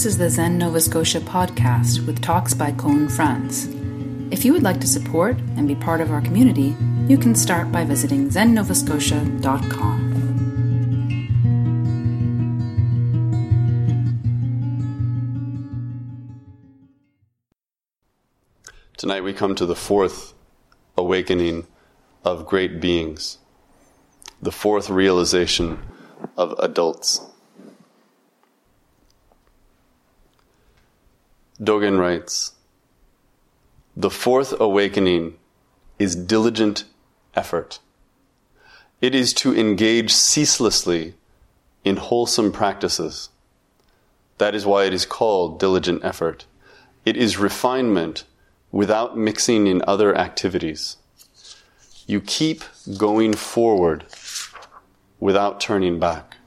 This is the Zen Nova Scotia podcast with talks by Koun Franz. If you would like to support and be part of our community, you can start by visiting zennovascotia.com. Tonight we come to the fourth awakening of great beings, the fourth realization of adults. Dogen writes The fourth awakening is diligent effort. It is to engage ceaselessly in wholesome practices. That is why it is called diligent effort. It is refinement without mixing in other activities. You keep going forward without turning back.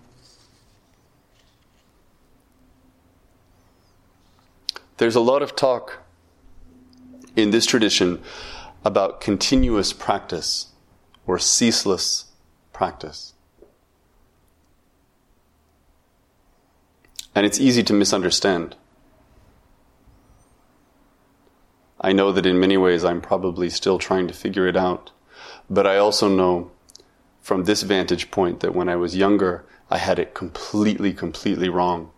There's a lot of talk in this tradition about continuous practice or ceaseless practice. And it's easy to misunderstand. I know that in many ways I'm probably still trying to figure it out. But I also know from this vantage point that when I was younger, I had it completely, completely wrong.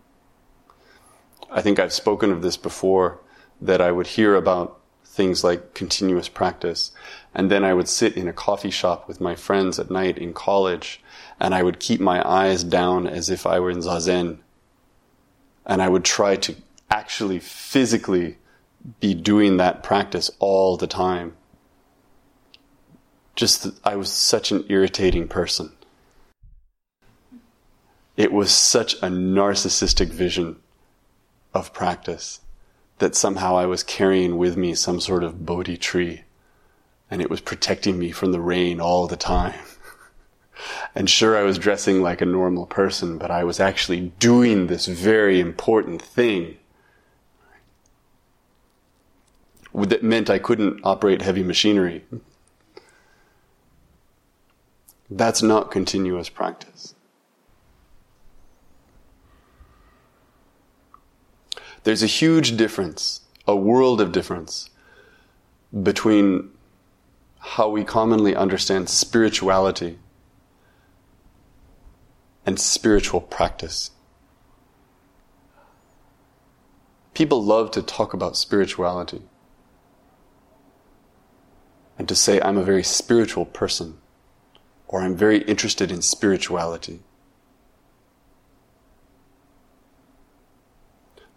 I think I've spoken of this before that I would hear about things like continuous practice. And then I would sit in a coffee shop with my friends at night in college and I would keep my eyes down as if I were in Zazen. And I would try to actually physically be doing that practice all the time. Just, I was such an irritating person. It was such a narcissistic vision of practice that somehow I was carrying with me some sort of Bodhi tree and it was protecting me from the rain all the time. and sure, I was dressing like a normal person, but I was actually doing this very important thing that meant I couldn't operate heavy machinery. That's not continuous practice. There's a huge difference, a world of difference, between how we commonly understand spirituality and spiritual practice. People love to talk about spirituality and to say, I'm a very spiritual person, or I'm very interested in spirituality.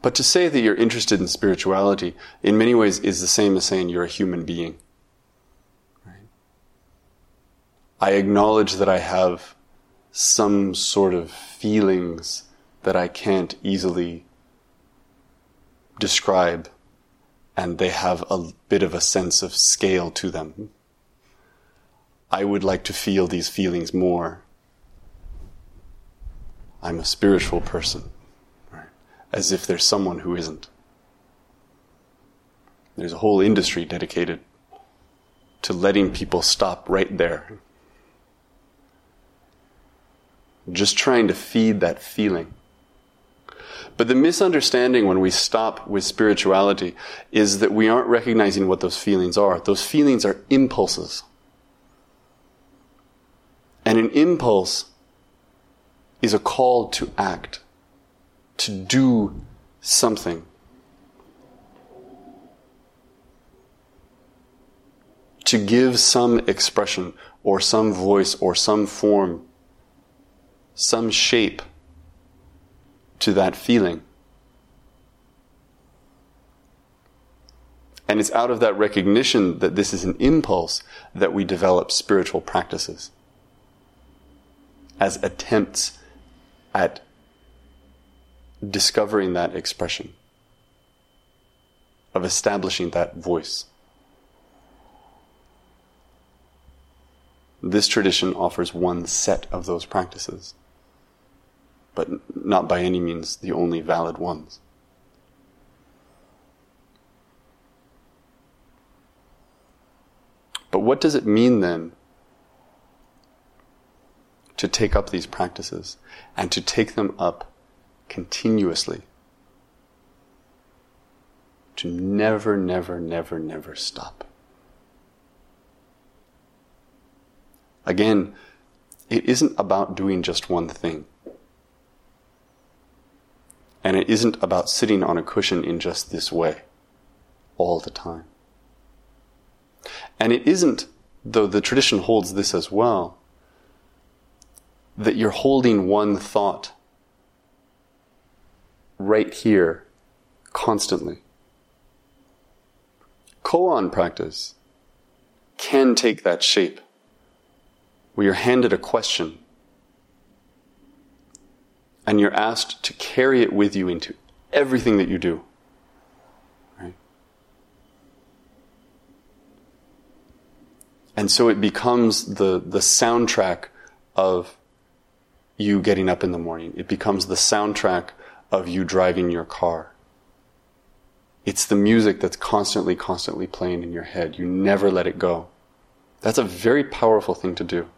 But to say that you're interested in spirituality, in many ways, is the same as saying you're a human being. Right? I acknowledge that I have some sort of feelings that I can't easily describe and they have a bit of a sense of scale to them. I would like to feel these feelings more. I'm a spiritual person? As if there's someone who isn't. There's a whole industry dedicated to letting people stop right there. Just trying to feed that feeling. But the misunderstanding when we stop with spirituality is that we aren't recognizing what those feelings are. Those feelings are impulses. And an impulse is a call to act, to do something. To give some expression or some voice or some form, some shape to that feeling. And it's out of that recognition that this is an impulse that we develop spiritual practices as attempts at discovering that expression, of establishing that voice. This tradition offers one set of those practices but not by any means the only valid ones. But what does it mean then to take up these practices and to take them up continuously? to never, never, never, never stop. Again, it isn't about doing just one thing. And it isn't about sitting on a cushion in just this way all the time. And it isn't, though the tradition holds this as well, that you're holding one thought right here constantly. Koan practice can take that shape where you're handed a question and you're asked to carry it with you into everything that you do. And so it becomes the, the soundtrack of you getting up in the morning. It becomes the soundtrack of you driving your car. It's the music that's constantly, constantly playing in your head. You never let it go. That's a very powerful thing to do.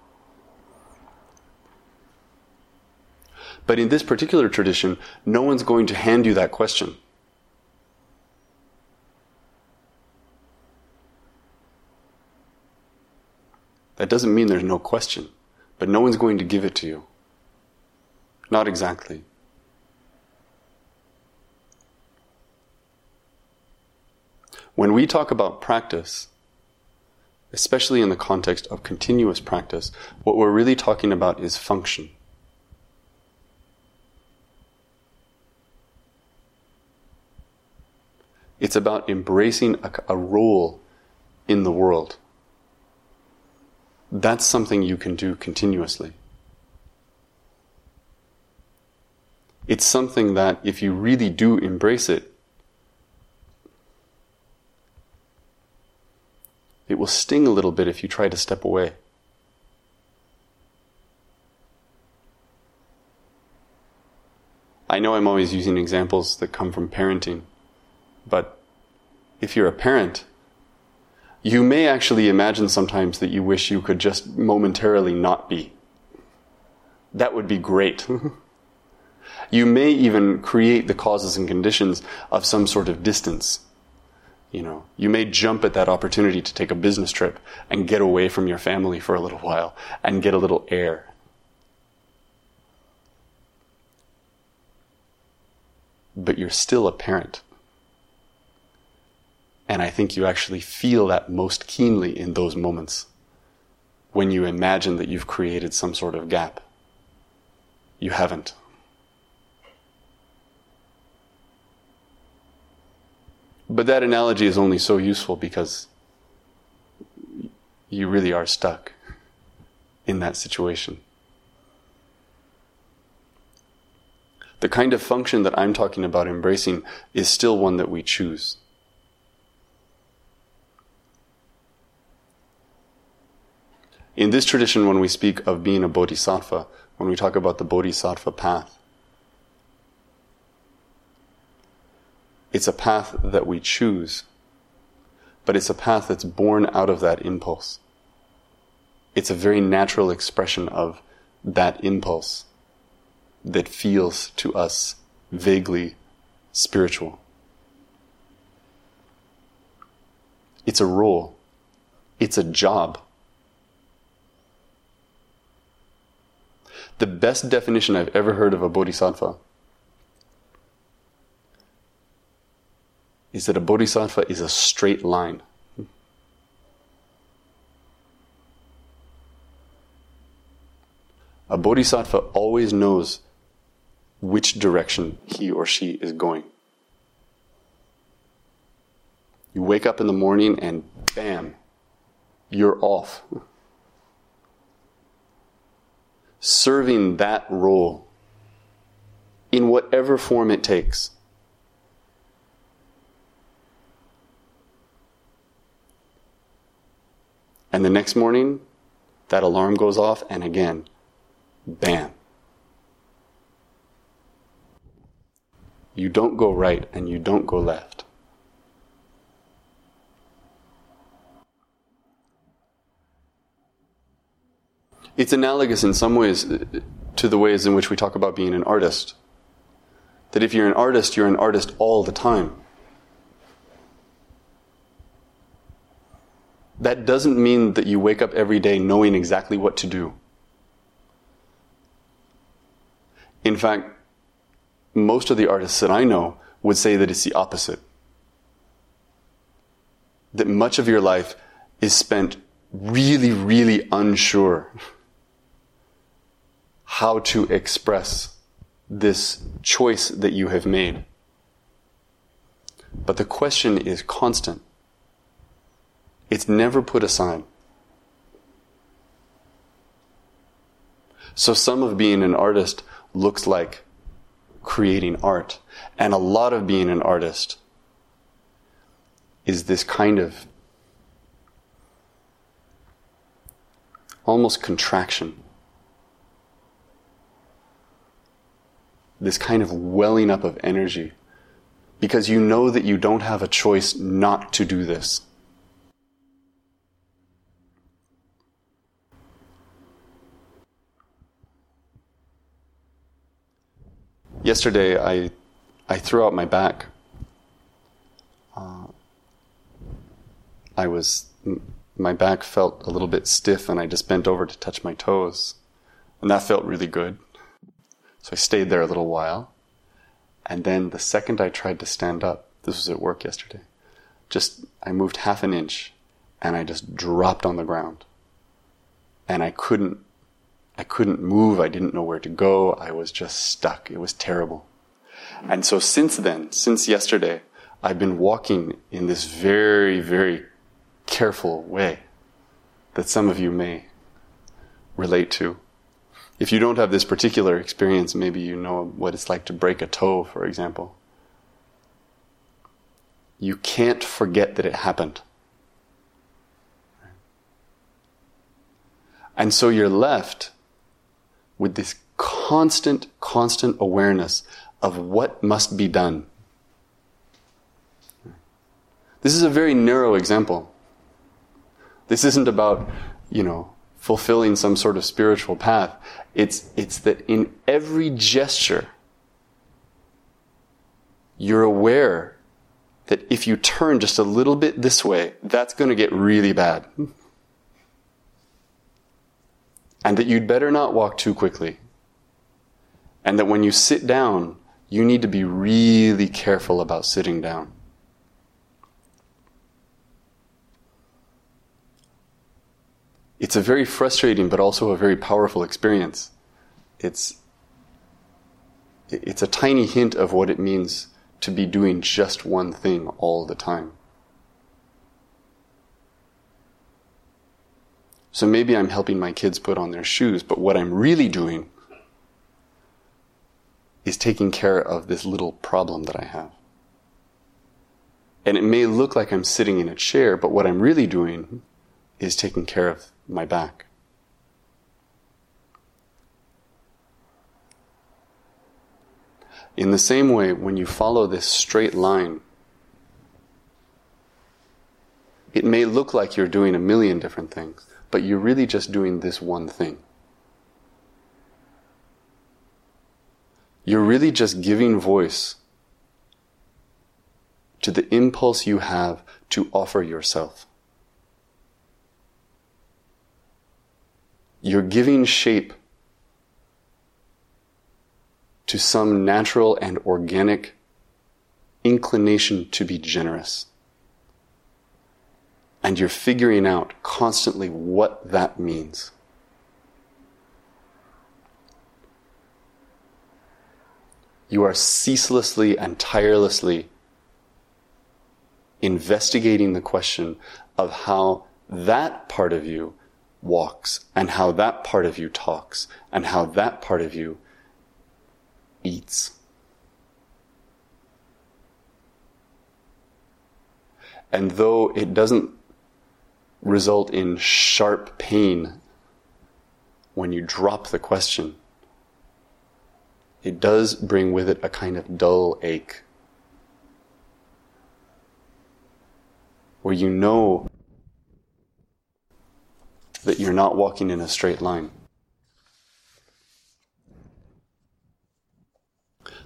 But in this particular tradition, no one's going to hand you that question. That doesn't mean there's no question, but no one's going to give it to you. Not exactly. When we talk about practice, especially in the context of continuous practice, what we're really talking about is function. It's about embracing a, a, role in the world. That's something you can do continuously. It's something that, if you really do embrace it, It will sting a little bit if you try to step away. I know I'm always using examples that come from parenting, but if you're a parent, you may actually imagine sometimes that you wish you could just momentarily not be. That would be great. you may even create the causes and conditions of some sort of distance you know, you may jump at that opportunity to take a business trip and get away from your family for a little while and get a little air. But you're still a parent. And I think you actually feel that most keenly in those moments when you imagine that you've created some sort of gap. You haven't. But that analogy is only so useful because you really are stuck in that situation. The kind of function that I'm talking about embracing is still one that we choose. In this tradition, when we speak of being a bodhisattva, when we talk about the bodhisattva path, It's a path that we choose, but it's a path that's born out of that impulse. It's a very natural expression of that impulse that feels to us vaguely spiritual. It's a role. It's a job. The best definition I've ever heard of a bodhisattva is that a bodhisattva is a straight line. A bodhisattva always knows which direction he or she is going. You wake up in the morning and bam, you're off. Serving that role in whatever form it takes. And the next morning, that alarm goes off, and again, bam. You don't go right and you don't go left. It's analogous in some ways uh, to the ways in which we talk about being an artist. That if you're an artist, you're an artist all the time. That doesn't mean that you wake up every day knowing exactly what to do. In fact, most of the artists that I know would say that it's the opposite. That much of your life is spent really, really unsure how to express this choice that you have made. But the question is constant. It's never put aside. So some of being an artist looks like creating art. And a lot of being an artist is this kind of almost contraction. This kind of welling up of energy. Because you know that you don't have a choice not to do this. Yesterday, I, I threw out my back. Uh, I was, my back felt a little bit stiff, and I just bent over to touch my toes. And that felt really good. So I stayed there a little while. And then the second I tried to stand up, this was at work yesterday, just I moved half an inch and I just dropped on the ground. And I couldn't I couldn't move. I didn't know where to go. I was just stuck. It was terrible. And so since then, since yesterday, I've been walking in this very, very careful way that some of you may relate to. If you don't have this particular experience, maybe you know what it's like to break a toe, for example. You can't forget that it happened. And so you're left with this constant, constant awareness of what must be done. This is a very narrow example. This isn't about, you know, fulfilling some sort of spiritual path. It's, it's that in every gesture, you're aware that if you turn just a little bit this way, that's going to get really bad and that you'd better not walk too quickly. And that when you sit down, you need to be really careful about sitting down. It's a very frustrating but also a very powerful experience. It's it's a tiny hint of what it means to be doing just one thing all the time. So maybe I'm helping my kids put on their shoes, but what I'm really doing is taking care of this little problem that I have. And it may look like I'm sitting in a chair, but what I'm really doing is taking care of my back. In the same way, when you follow this straight line, it may look like you're doing a million different things but you're really just doing this one thing. You're really just giving voice to the impulse you have to offer yourself. You're giving shape to some natural and organic inclination to be generous and you're figuring out constantly what that means. You are ceaselessly and tirelessly investigating the question of how that part of you walks and how that part of you talks and how that part of you eats. And though it doesn't result in sharp pain when you drop the question. It does bring with it a kind of dull ache. Where you know that you're not walking in a straight line.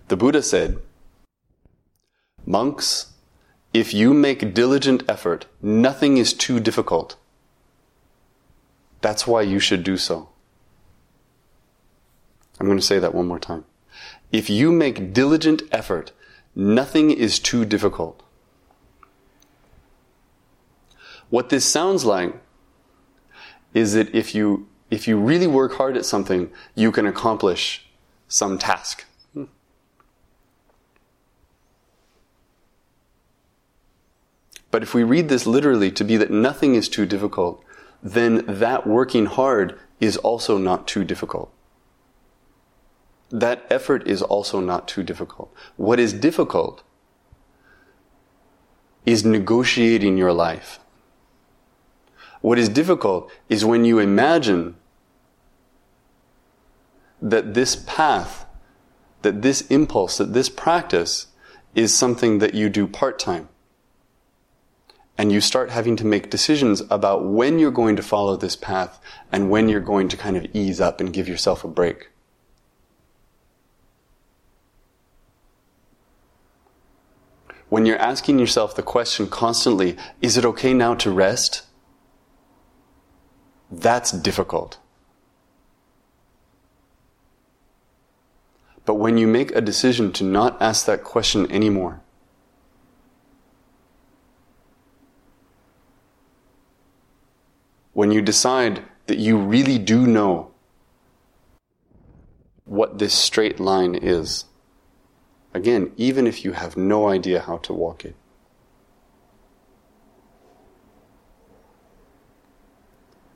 The Buddha said, Monks if you make diligent effort, nothing is too difficult. That's why you should do so. I'm going to say that one more time. If you make diligent effort, nothing is too difficult. What this sounds like is that if you, if you really work hard at something, you can accomplish some task. But if we read this literally to be that nothing is too difficult, then that working hard is also not too difficult. That effort is also not too difficult. What is difficult is negotiating your life. What is difficult is when you imagine that this path, that this impulse, that this practice is something that you do part time and you start having to make decisions about when you're going to follow this path and when you're going to kind of ease up and give yourself a break. When you're asking yourself the question constantly, is it okay now to rest? That's difficult. But when you make a decision to not ask that question anymore, when you decide that you really do know what this straight line is, again, even if you have no idea how to walk it,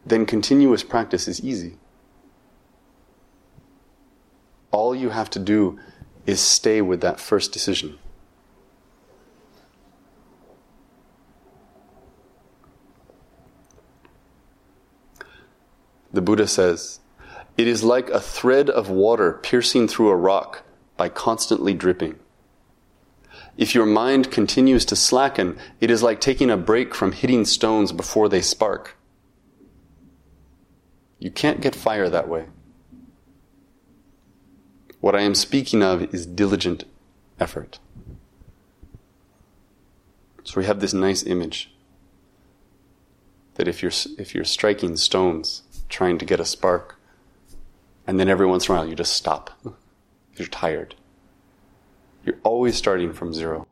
then continuous practice is easy. All you have to do is stay with that first decision. The Buddha says, It is like a thread of water piercing through a rock by constantly dripping. If your mind continues to slacken, it is like taking a break from hitting stones before they spark. You can't get fire that way. What I am speaking of is diligent effort. So we have this nice image that if you're, if you're striking stones, trying to get a spark. And then every once in a while you just stop. You're tired. You're always starting from zero.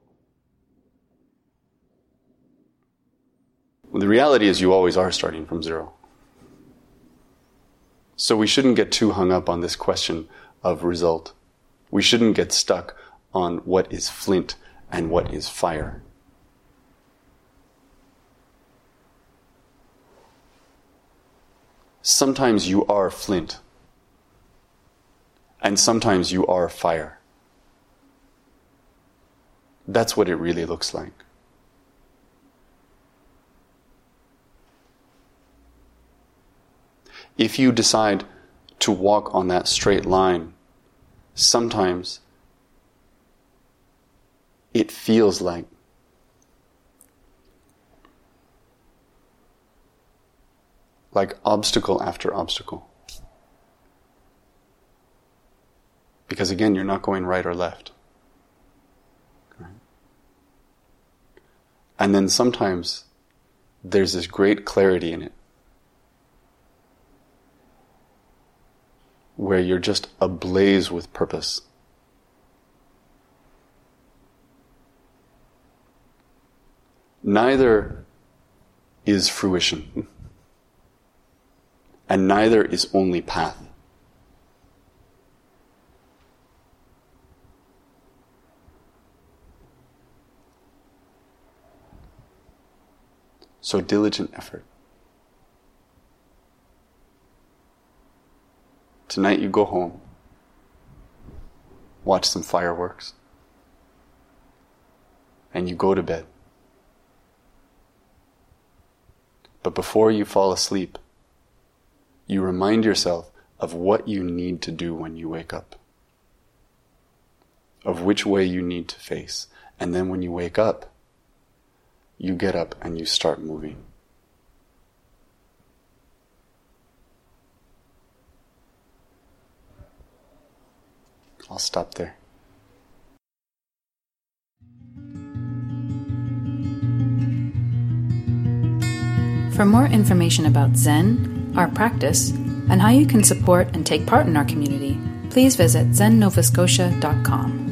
Well, the reality is you always are starting from zero. So we shouldn't get too hung up on this question of result. We shouldn't get stuck on what is flint and what is fire. Sometimes you are flint, and sometimes you are fire. That's what it really looks like. If you decide to walk on that straight line, sometimes it feels like like obstacle after obstacle. Because again, you're not going right or left. And then sometimes there's this great clarity in it where you're just ablaze with purpose. Neither is fruition and neither is only path. So diligent effort. Tonight you go home, watch some fireworks, and you go to bed. But before you fall asleep, you remind yourself of what you need to do when you wake up, of which way you need to face. And then when you wake up, you get up and you start moving. I'll stop there. For more information about Zen, our practice, and how you can support and take part in our community, please visit zennovascotia.com.